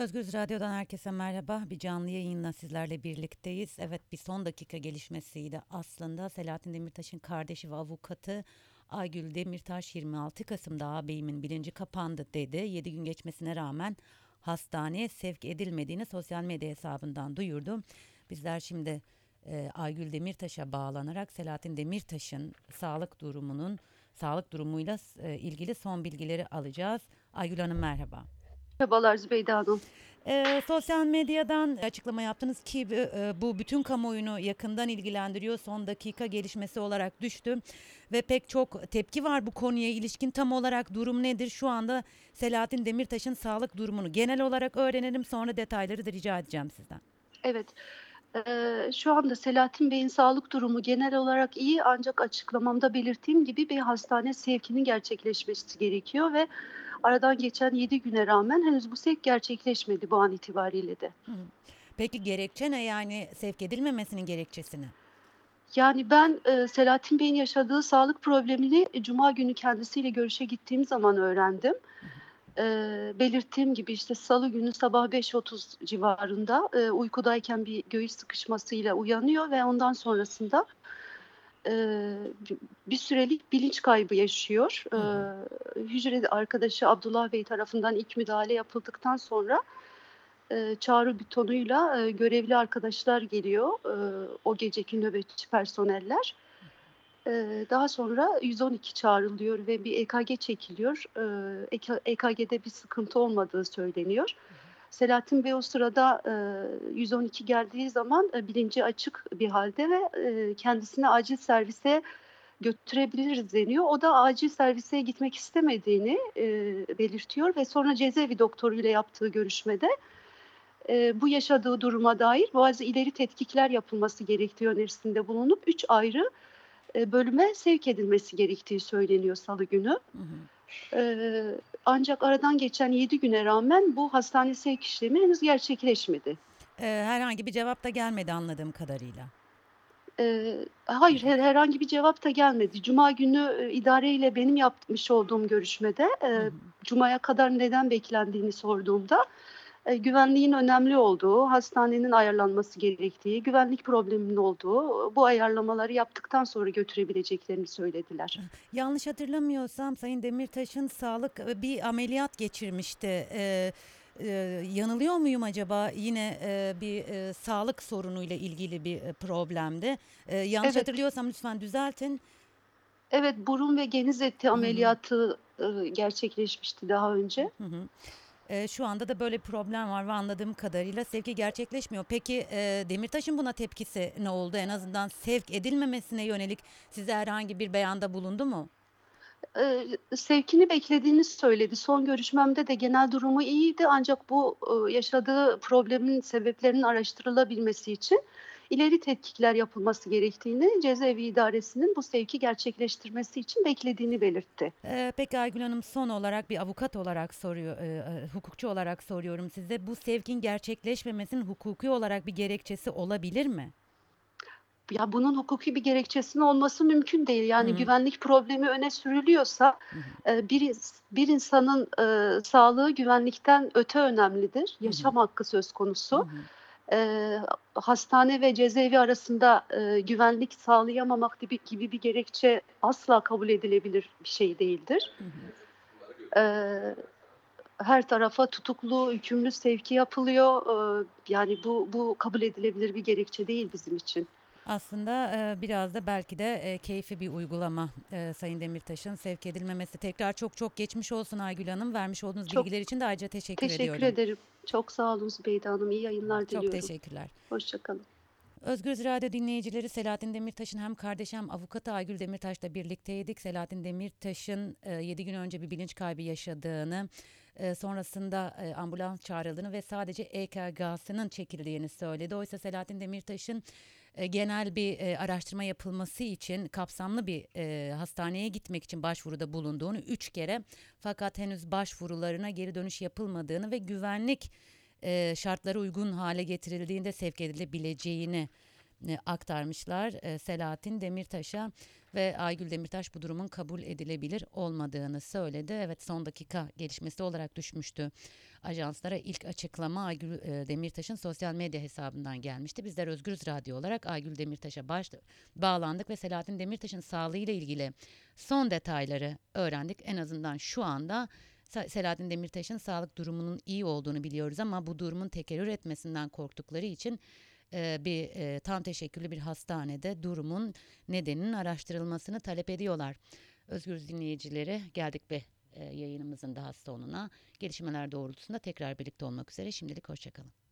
Özgür Radyo'dan herkese merhaba. Bir canlı yayınla sizlerle birlikteyiz. Evet bir son dakika gelişmesiydi aslında. Selahattin Demirtaş'ın kardeşi ve avukatı Aygül Demirtaş 26 Kasım'da ağabeyimin bilinci kapandı dedi. 7 gün geçmesine rağmen hastaneye sevk edilmediğini sosyal medya hesabından duyurdu. Bizler şimdi e, Aygül Demirtaş'a bağlanarak Selahattin Demirtaş'ın sağlık durumunun sağlık durumuyla e, ilgili son bilgileri alacağız. Aygül Hanım merhaba. Merhabalar Zübeyde Hanım. E, sosyal medyadan açıklama yaptınız ki e, bu bütün kamuoyunu yakından ilgilendiriyor. Son dakika gelişmesi olarak düştü ve pek çok tepki var bu konuya ilişkin. Tam olarak durum nedir? Şu anda Selahattin Demirtaş'ın sağlık durumunu genel olarak öğrenelim. Sonra detayları da rica edeceğim sizden. Evet. Ee, şu anda Selahattin Bey'in sağlık durumu genel olarak iyi ancak açıklamamda belirttiğim gibi bir hastane sevkinin gerçekleşmesi gerekiyor ve aradan geçen 7 güne rağmen henüz bu sevk gerçekleşmedi bu an itibariyle de. Peki gerekçe ne yani sevk edilmemesinin gerekçesini? Yani ben e, Selahattin Bey'in yaşadığı sağlık problemini e, Cuma günü kendisiyle görüşe gittiğim zaman öğrendim. E, belirttiğim gibi işte salı günü sabah 5.30 civarında e, uykudayken bir göğüs sıkışmasıyla uyanıyor ve ondan sonrasında e, bir sürelik bilinç kaybı yaşıyor. E, hücre arkadaşı Abdullah Bey tarafından ilk müdahale yapıldıktan sonra e, çağrı butonuyla e, görevli arkadaşlar geliyor. E, o geceki nöbetçi personeller. E, daha sonra 112 çağrılıyor ve bir EKG çekiliyor. E, EKG'de bir sıkıntı olmadığı söyleniyor. Selahattin Bey o sırada e, 112 geldiği zaman e, bilinci açık bir halde ve e, kendisini acil servise götürebiliriz deniyor. O da acil servise gitmek istemediğini e, belirtiyor ve sonra cezaevi doktoruyla yaptığı görüşmede e, bu yaşadığı duruma dair bazı ileri tetkikler yapılması gerektiği önerisinde bulunup üç ayrı e, bölüme sevk edilmesi gerektiği söyleniyor salı günü. Hı hı. E, ancak aradan geçen 7 güne rağmen bu hastane sevk işlemi henüz gerçekleşmedi. E, herhangi bir cevap da gelmedi anladığım kadarıyla. E, hayır her, herhangi bir cevap da gelmedi. Cuma günü e, idareyle benim yapmış olduğum görüşmede e. Cuma'ya kadar neden beklendiğini sorduğumda e, güvenliğin önemli olduğu, hastanenin ayarlanması gerektiği, güvenlik probleminin olduğu bu ayarlamaları yaptıktan sonra götürebileceklerini söylediler. Yanlış hatırlamıyorsam Sayın Demirtaş'ın sağlık bir ameliyat geçirmişti. Ee, e, yanılıyor muyum acaba yine e, bir e, sağlık sorunuyla ilgili bir problemdi. E, yanlış evet. hatırlıyorsam lütfen düzeltin. Evet burun ve geniz eti ameliyatı Hı-hı. gerçekleşmişti daha önce. Hı hı. E, şu anda da böyle problem var ve anladığım kadarıyla sevki gerçekleşmiyor. Peki e, Demirtaş'ın buna tepkisi ne oldu? En azından sevk edilmemesine yönelik size herhangi bir beyanda bulundu mu? Ee, sevkini beklediğini söyledi. Son görüşmemde de genel durumu iyiydi ancak bu e, yaşadığı problemin sebeplerinin araştırılabilmesi için ileri tetkikler yapılması gerektiğini cezaevi idaresinin bu sevki gerçekleştirmesi için beklediğini belirtti. Ee, peki Aygül Hanım son olarak bir avukat olarak soruyor, e, e, hukukçu olarak soruyorum size. Bu sevkin gerçekleşmemesinin hukuki olarak bir gerekçesi olabilir mi? Ya bunun hukuki bir gerekçesinin olması mümkün değil. Yani Hı-hı. güvenlik problemi öne sürülüyorsa e, bir bir insanın e, sağlığı güvenlikten öte önemlidir. Yaşam Hı-hı. hakkı söz konusu. Hı-hı e, hastane ve cezaevi arasında e, güvenlik sağlayamamak gibi, gibi bir gerekçe asla kabul edilebilir bir şey değildir. Hı hı. E, her tarafa tutuklu, hükümlü sevki yapılıyor. E, yani bu, bu kabul edilebilir bir gerekçe değil bizim için. Aslında e, biraz da belki de e, keyfi bir uygulama e, Sayın Demirtaş'ın sevk edilmemesi. Tekrar çok çok geçmiş olsun Aygül Hanım. Vermiş olduğunuz Çok bilgiler için de ayrıca teşekkür, teşekkür ediyorum. ederim. Çok sağ olun Zübeyde Hanım. İyi yayınlar Çok diliyorum. teşekkürler. Hoşçakalın. Özgür Radyo dinleyicileri Selahattin Demirtaş'ın hem kardeşi hem avukatı Aygül Demirtaş'la birlikteydik. Selahattin Demirtaş'ın 7 gün önce bir bilinç kaybı yaşadığını, e, sonrasında e, ambulans çağrıldığını ve sadece EKG'sinin çekildiğini söyledi. Oysa Selahattin Demirtaş'ın e, genel bir e, araştırma yapılması için kapsamlı bir e, hastaneye gitmek için başvuruda bulunduğunu üç kere fakat henüz başvurularına geri dönüş yapılmadığını ve güvenlik e, şartları uygun hale getirildiğinde sevk edilebileceğini aktarmışlar Selahattin Demirtaş'a. Ve Aygül Demirtaş bu durumun kabul edilebilir olmadığını söyledi. Evet son dakika gelişmesi olarak düşmüştü. Ajanslara ilk açıklama Aygül e, Demirtaş'ın sosyal medya hesabından gelmişti. Bizler Özgürüz Radyo olarak Aygül Demirtaş'a baş, bağlandık ve Selahattin Demirtaş'ın sağlığıyla ilgili son detayları öğrendik. En azından şu anda Selahattin Demirtaş'ın sağlık durumunun iyi olduğunu biliyoruz ama bu durumun tekerrür etmesinden korktukları için bir tam teşekküllü bir hastanede durumun nedeninin araştırılmasını talep ediyorlar. Özgür dinleyicileri geldik ve e, yayınımızın daha sonuna gelişmeler doğrultusunda tekrar birlikte olmak üzere şimdilik hoşçakalın.